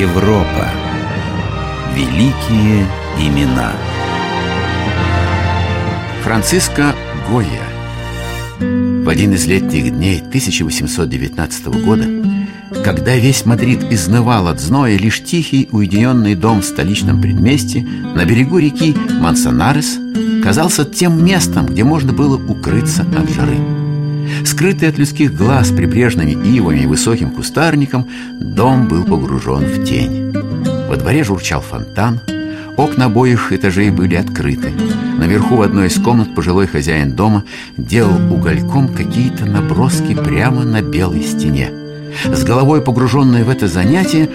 Европа. Великие имена. Франциско Гойя. В один из летних дней 1819 года, когда весь Мадрид изнывал от зноя, лишь тихий уединенный дом в столичном предместе на берегу реки Мансонарес казался тем местом, где можно было укрыться от жары. Скрытый от людских глаз прибрежными ивами и высоким кустарником, дом был погружен в тень. Во дворе журчал фонтан, окна обоих этажей были открыты. Наверху в одной из комнат пожилой хозяин дома делал угольком какие-то наброски прямо на белой стене. С головой погруженный в это занятие,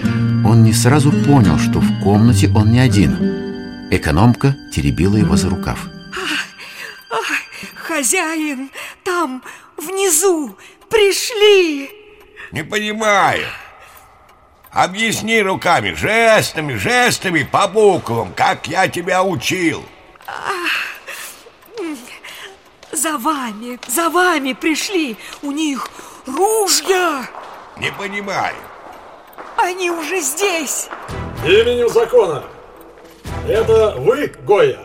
он не сразу понял, что в комнате он не один. Экономка теребила его за рукав. Хозяин, там внизу. Пришли. Не понимаю. Объясни руками, жестами, жестами, по буквам, как я тебя учил. За вами, за вами пришли. У них ружья. Не понимаю. Они уже здесь. Именем закона. Это вы, Гоя?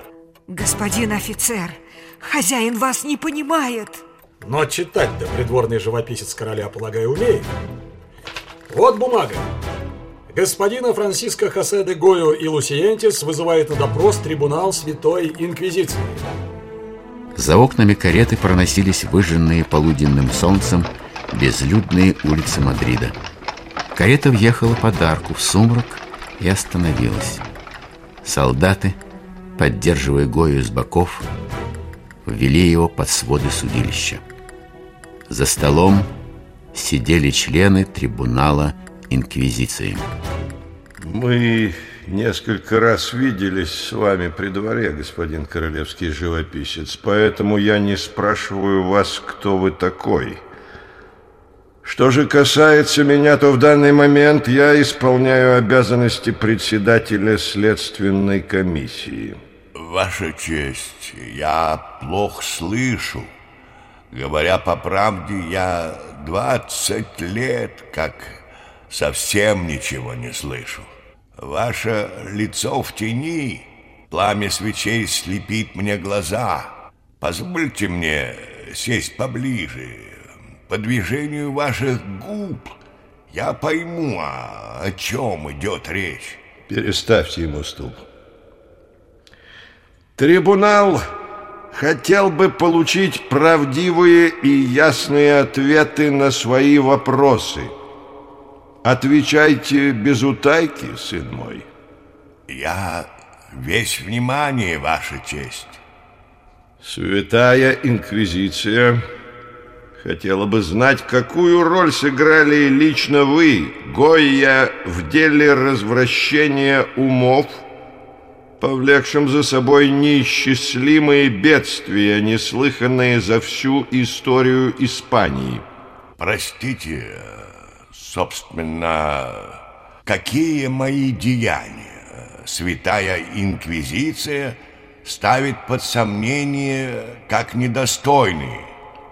Господин офицер, хозяин вас не понимает Но читать-то придворный живописец короля, полагаю, умеет. Вот бумага. Господина Франциско Хосе де Гойо и Лусиентис вызывает на допрос трибунал Святой Инквизиции. За окнами кареты проносились выжженные полуденным солнцем безлюдные улицы Мадрида. Карета въехала под арку в сумрак и остановилась. Солдаты, поддерживая Гою с боков, ввели его под своды судилища. За столом сидели члены трибунала Инквизиции. Мы несколько раз виделись с вами при дворе, господин королевский живописец, поэтому я не спрашиваю вас, кто вы такой. Что же касается меня, то в данный момент я исполняю обязанности председателя следственной комиссии. Ваша честь, я плохо слышу Говоря по правде, я 20 лет как совсем ничего не слышу. Ваше лицо в тени, пламя свечей слепит мне глаза. Позвольте мне сесть поближе. По движению ваших губ я пойму, о, о чем идет речь. Переставьте ему стул. Трибунал хотел бы получить правдивые и ясные ответы на свои вопросы. Отвечайте без утайки, сын мой. Я весь внимание, Ваша честь. Святая Инквизиция хотела бы знать, какую роль сыграли лично вы, Гойя, в деле развращения умов – повлекшим за собой неисчислимые бедствия, неслыханные за всю историю Испании. Простите, собственно, какие мои деяния Святая Инквизиция ставит под сомнение как недостойные?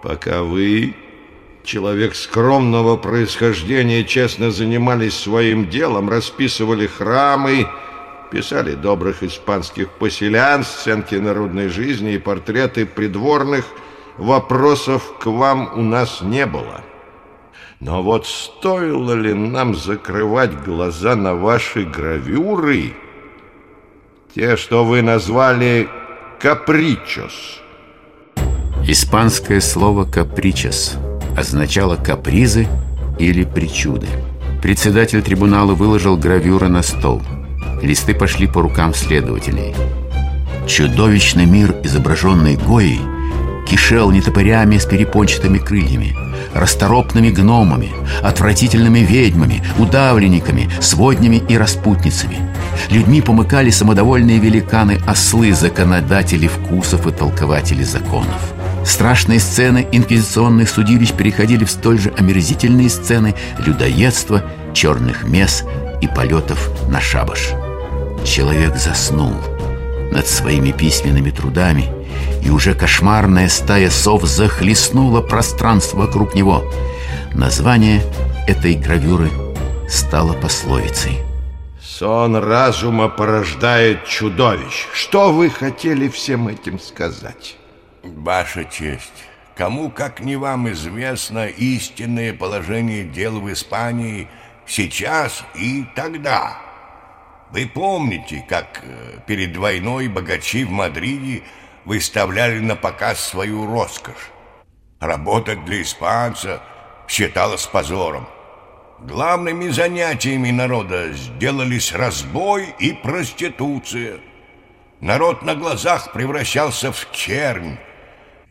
Пока вы, человек скромного происхождения, честно занимались своим делом, расписывали храмы, Писали добрых испанских поселян, сценки народной жизни и портреты придворных. Вопросов к вам у нас не было. Но вот стоило ли нам закрывать глаза на ваши гравюры, те, что вы назвали «капричос»? Испанское слово «капричос» означало «капризы» или «причуды». Председатель трибунала выложил гравюры на стол – Листы пошли по рукам следователей. Чудовищный мир, изображенный Гоей, кишел нетопырями с перепончатыми крыльями, расторопными гномами, отвратительными ведьмами, удавленниками, своднями и распутницами. Людьми помыкали самодовольные великаны-ослы, законодатели вкусов и толкователи законов. Страшные сцены инквизиционных судилищ переходили в столь же омерзительные сцены людоедства, черных мес и полетов на шабаш. Человек заснул над своими письменными трудами, и уже кошмарная стая сов захлестнула пространство вокруг него. Название этой гравюры стало пословицей. Сон разума порождает чудовищ. Что вы хотели всем этим сказать? Ваша честь, кому, как не вам, известно истинное положение дел в Испании сейчас и тогда. Вы помните, как э, перед войной богачи в Мадриде выставляли на показ свою роскошь. Работать для испанца считалось позором. Главными занятиями народа сделались разбой и проституция. Народ на глазах превращался в чернь.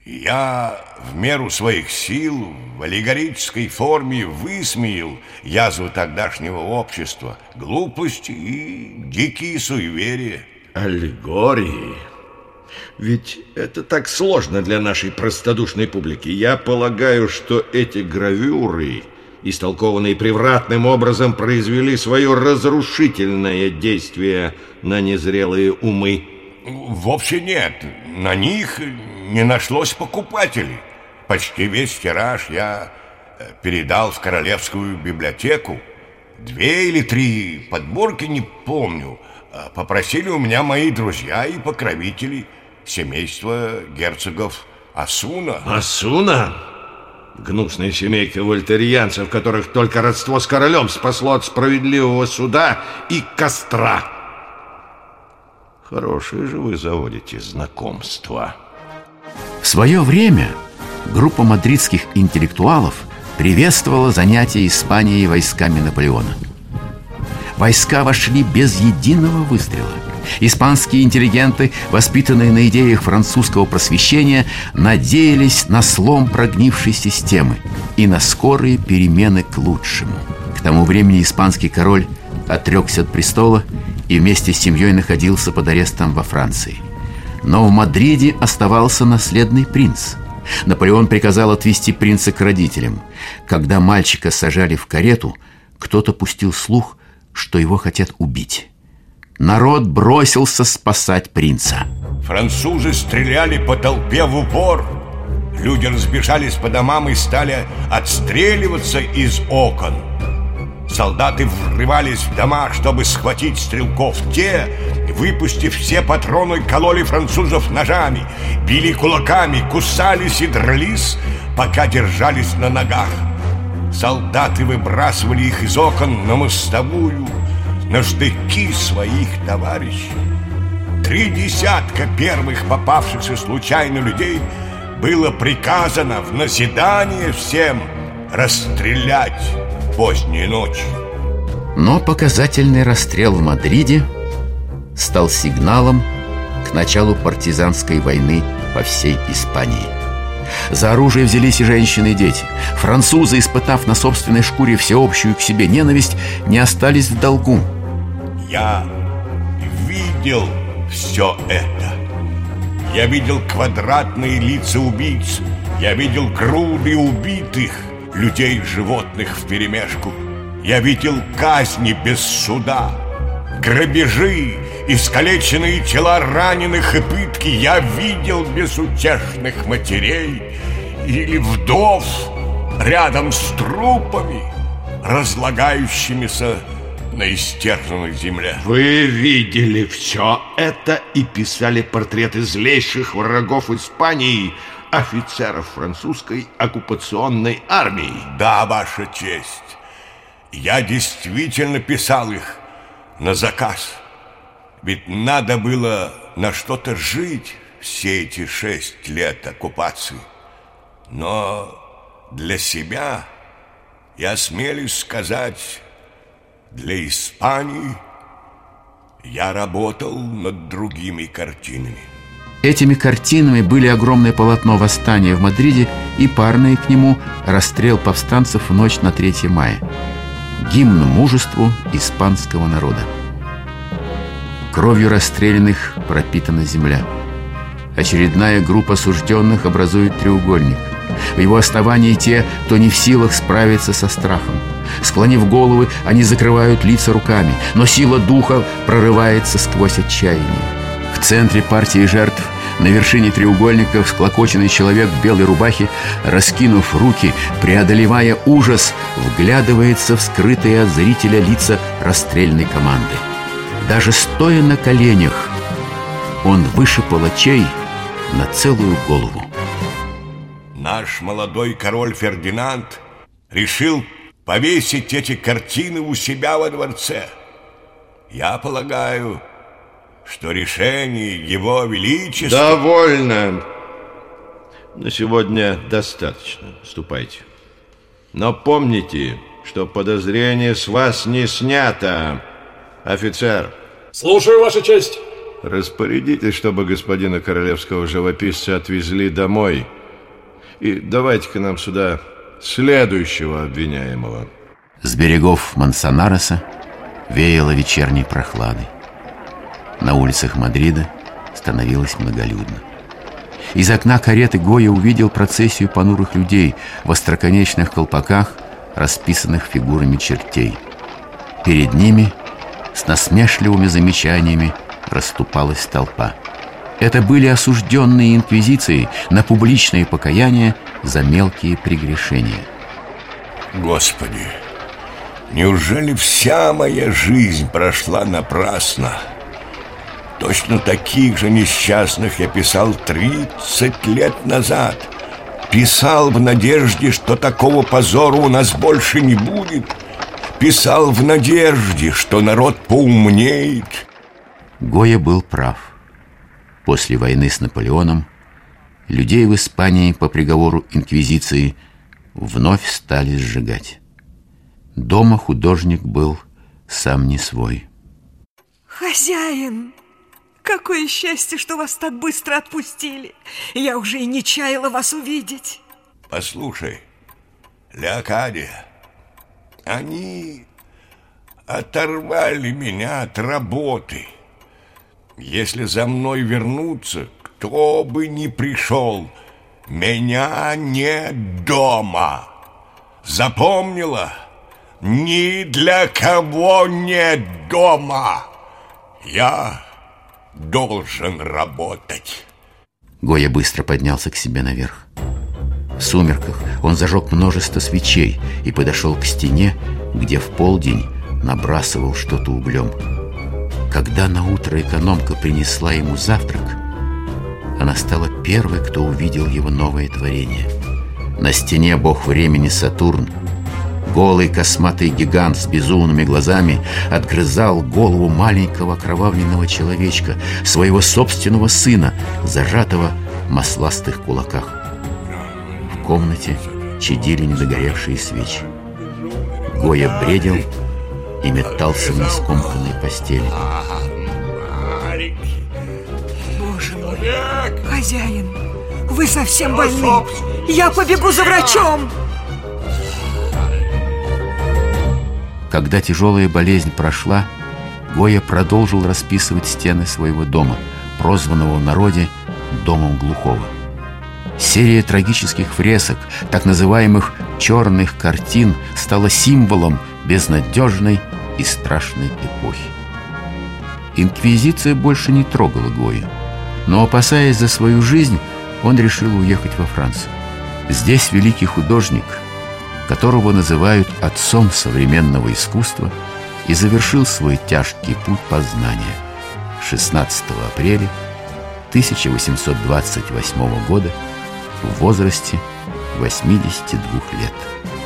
Я в меру своих сил в аллегорической форме высмеял язву тогдашнего общества, глупости и дикие суеверия. Аллегории? Ведь это так сложно для нашей простодушной публики. Я полагаю, что эти гравюры истолкованные превратным образом, произвели свое разрушительное действие на незрелые умы? Вовсе нет. На них не нашлось покупателей. Почти весь тираж я э, передал в Королевскую библиотеку. Две или три подборки, не помню, а попросили у меня мои друзья и покровители семейства герцогов Асуна. Асуна? Гнусная семейка вольтерьянцев, которых только родство с королем спасло от справедливого суда и костра. Хорошие же вы заводите знакомства. В свое время группа мадридских интеллектуалов приветствовала занятия Испанией войсками Наполеона. Войска вошли без единого выстрела – Испанские интеллигенты, воспитанные на идеях французского просвещения, надеялись на слом прогнившей системы и на скорые перемены к лучшему. К тому времени испанский король отрекся от престола и вместе с семьей находился под арестом во Франции. Но в Мадриде оставался наследный принц. Наполеон приказал отвезти принца к родителям. Когда мальчика сажали в карету, кто-то пустил слух, что его хотят убить. Народ бросился спасать принца. Французы стреляли по толпе в упор. Люди разбежались по домам и стали отстреливаться из окон. Солдаты врывались в дома, чтобы схватить стрелков. Те, выпустив все патроны, кололи французов ножами, били кулаками, кусались и дрались, пока держались на ногах. Солдаты выбрасывали их из окон на мостовую, на штыки своих товарищей. Три десятка первых попавшихся случайно людей было приказано в наседание всем расстрелять поздней ночью. Но показательный расстрел в Мадриде стал сигналом к началу партизанской войны по всей Испании. За оружие взялись и женщины, и дети. Французы, испытав на собственной шкуре всеобщую к себе ненависть, не остались в долгу. Я видел все это. Я видел квадратные лица убийц. Я видел груды убитых людей, животных вперемешку. Я видел казни без суда, грабежи, искалеченные тела раненых и пытки. Я видел безутешных матерей или вдов рядом с трупами, разлагающимися на истерзанной земле. Вы видели все это и писали портреты злейших врагов Испании, офицеров французской оккупационной армии. Да, Ваша честь. Я действительно писал их на заказ. Ведь надо было на что-то жить все эти шесть лет оккупации. Но для себя я смелюсь сказать для Испании я работал над другими картинами. Этими картинами были огромное полотно восстания в Мадриде и парные к нему расстрел повстанцев в ночь на 3 мая. Гимн мужеству испанского народа. Кровью расстрелянных пропитана земля. Очередная группа осужденных образует треугольник. В его основании те, кто не в силах справиться со страхом. Склонив головы, они закрывают лица руками, но сила духа прорывается сквозь отчаяние. В центре партии жертв на вершине треугольника всклокоченный человек в белой рубахе, раскинув руки, преодолевая ужас, вглядывается в скрытые от зрителя лица расстрельной команды. Даже стоя на коленях, он выше палачей на целую голову. Наш молодой король Фердинанд решил повесить эти картины у себя во дворце. Я полагаю, что решение его величества... Довольно. На сегодня достаточно. Ступайте. Но помните, что подозрение с вас не снято, офицер. Слушаю, Ваша честь. Распорядитесь, чтобы господина королевского живописца отвезли домой. И давайте-ка нам сюда следующего обвиняемого. С берегов Мансонареса веяло вечерней прохладой. На улицах Мадрида становилось многолюдно. Из окна кареты Гоя увидел процессию понурых людей в остроконечных колпаках, расписанных фигурами чертей. Перед ними с насмешливыми замечаниями расступалась толпа. Это были осужденные инквизицией на публичные покаяния за мелкие прегрешения. Господи, неужели вся моя жизнь прошла напрасно? Точно таких же несчастных я писал 30 лет назад. Писал в надежде, что такого позора у нас больше не будет. Писал в надежде, что народ поумнеет. Гоя был прав. После войны с Наполеоном людей в Испании по приговору инквизиции вновь стали сжигать. Дома художник был сам не свой. Хозяин! Какое счастье, что вас так быстро отпустили. Я уже и не чаяла вас увидеть. Послушай, Леокадия, они оторвали меня от работы. Если за мной вернуться, кто бы ни пришел, меня нет дома. Запомнила? Ни для кого нет дома. Я должен работать. Гоя быстро поднялся к себе наверх. В сумерках он зажег множество свечей и подошел к стене, где в полдень набрасывал что-то углем. Когда на утро экономка принесла ему завтрак, она стала первой, кто увидел его новое творение. На стене бог времени Сатурн Голый косматый гигант с безумными глазами отгрызал голову маленького окровавленного человечка, своего собственного сына, зажатого в масластых кулаках. В комнате чадили недогоревшие свечи. Гоя бредил и метался на скомканной постели. Боже мой, хозяин, вы совсем больны. Я побегу за врачом. Когда тяжелая болезнь прошла, Гоя продолжил расписывать стены своего дома, прозванного в народе «домом глухого». Серия трагических фресок, так называемых «черных картин», стала символом безнадежной и страшной эпохи. Инквизиция больше не трогала Гоя, но, опасаясь за свою жизнь, он решил уехать во Францию. Здесь великий художник – которого называют отцом современного искусства, и завершил свой тяжкий путь познания 16 апреля 1828 года в возрасте 82 лет.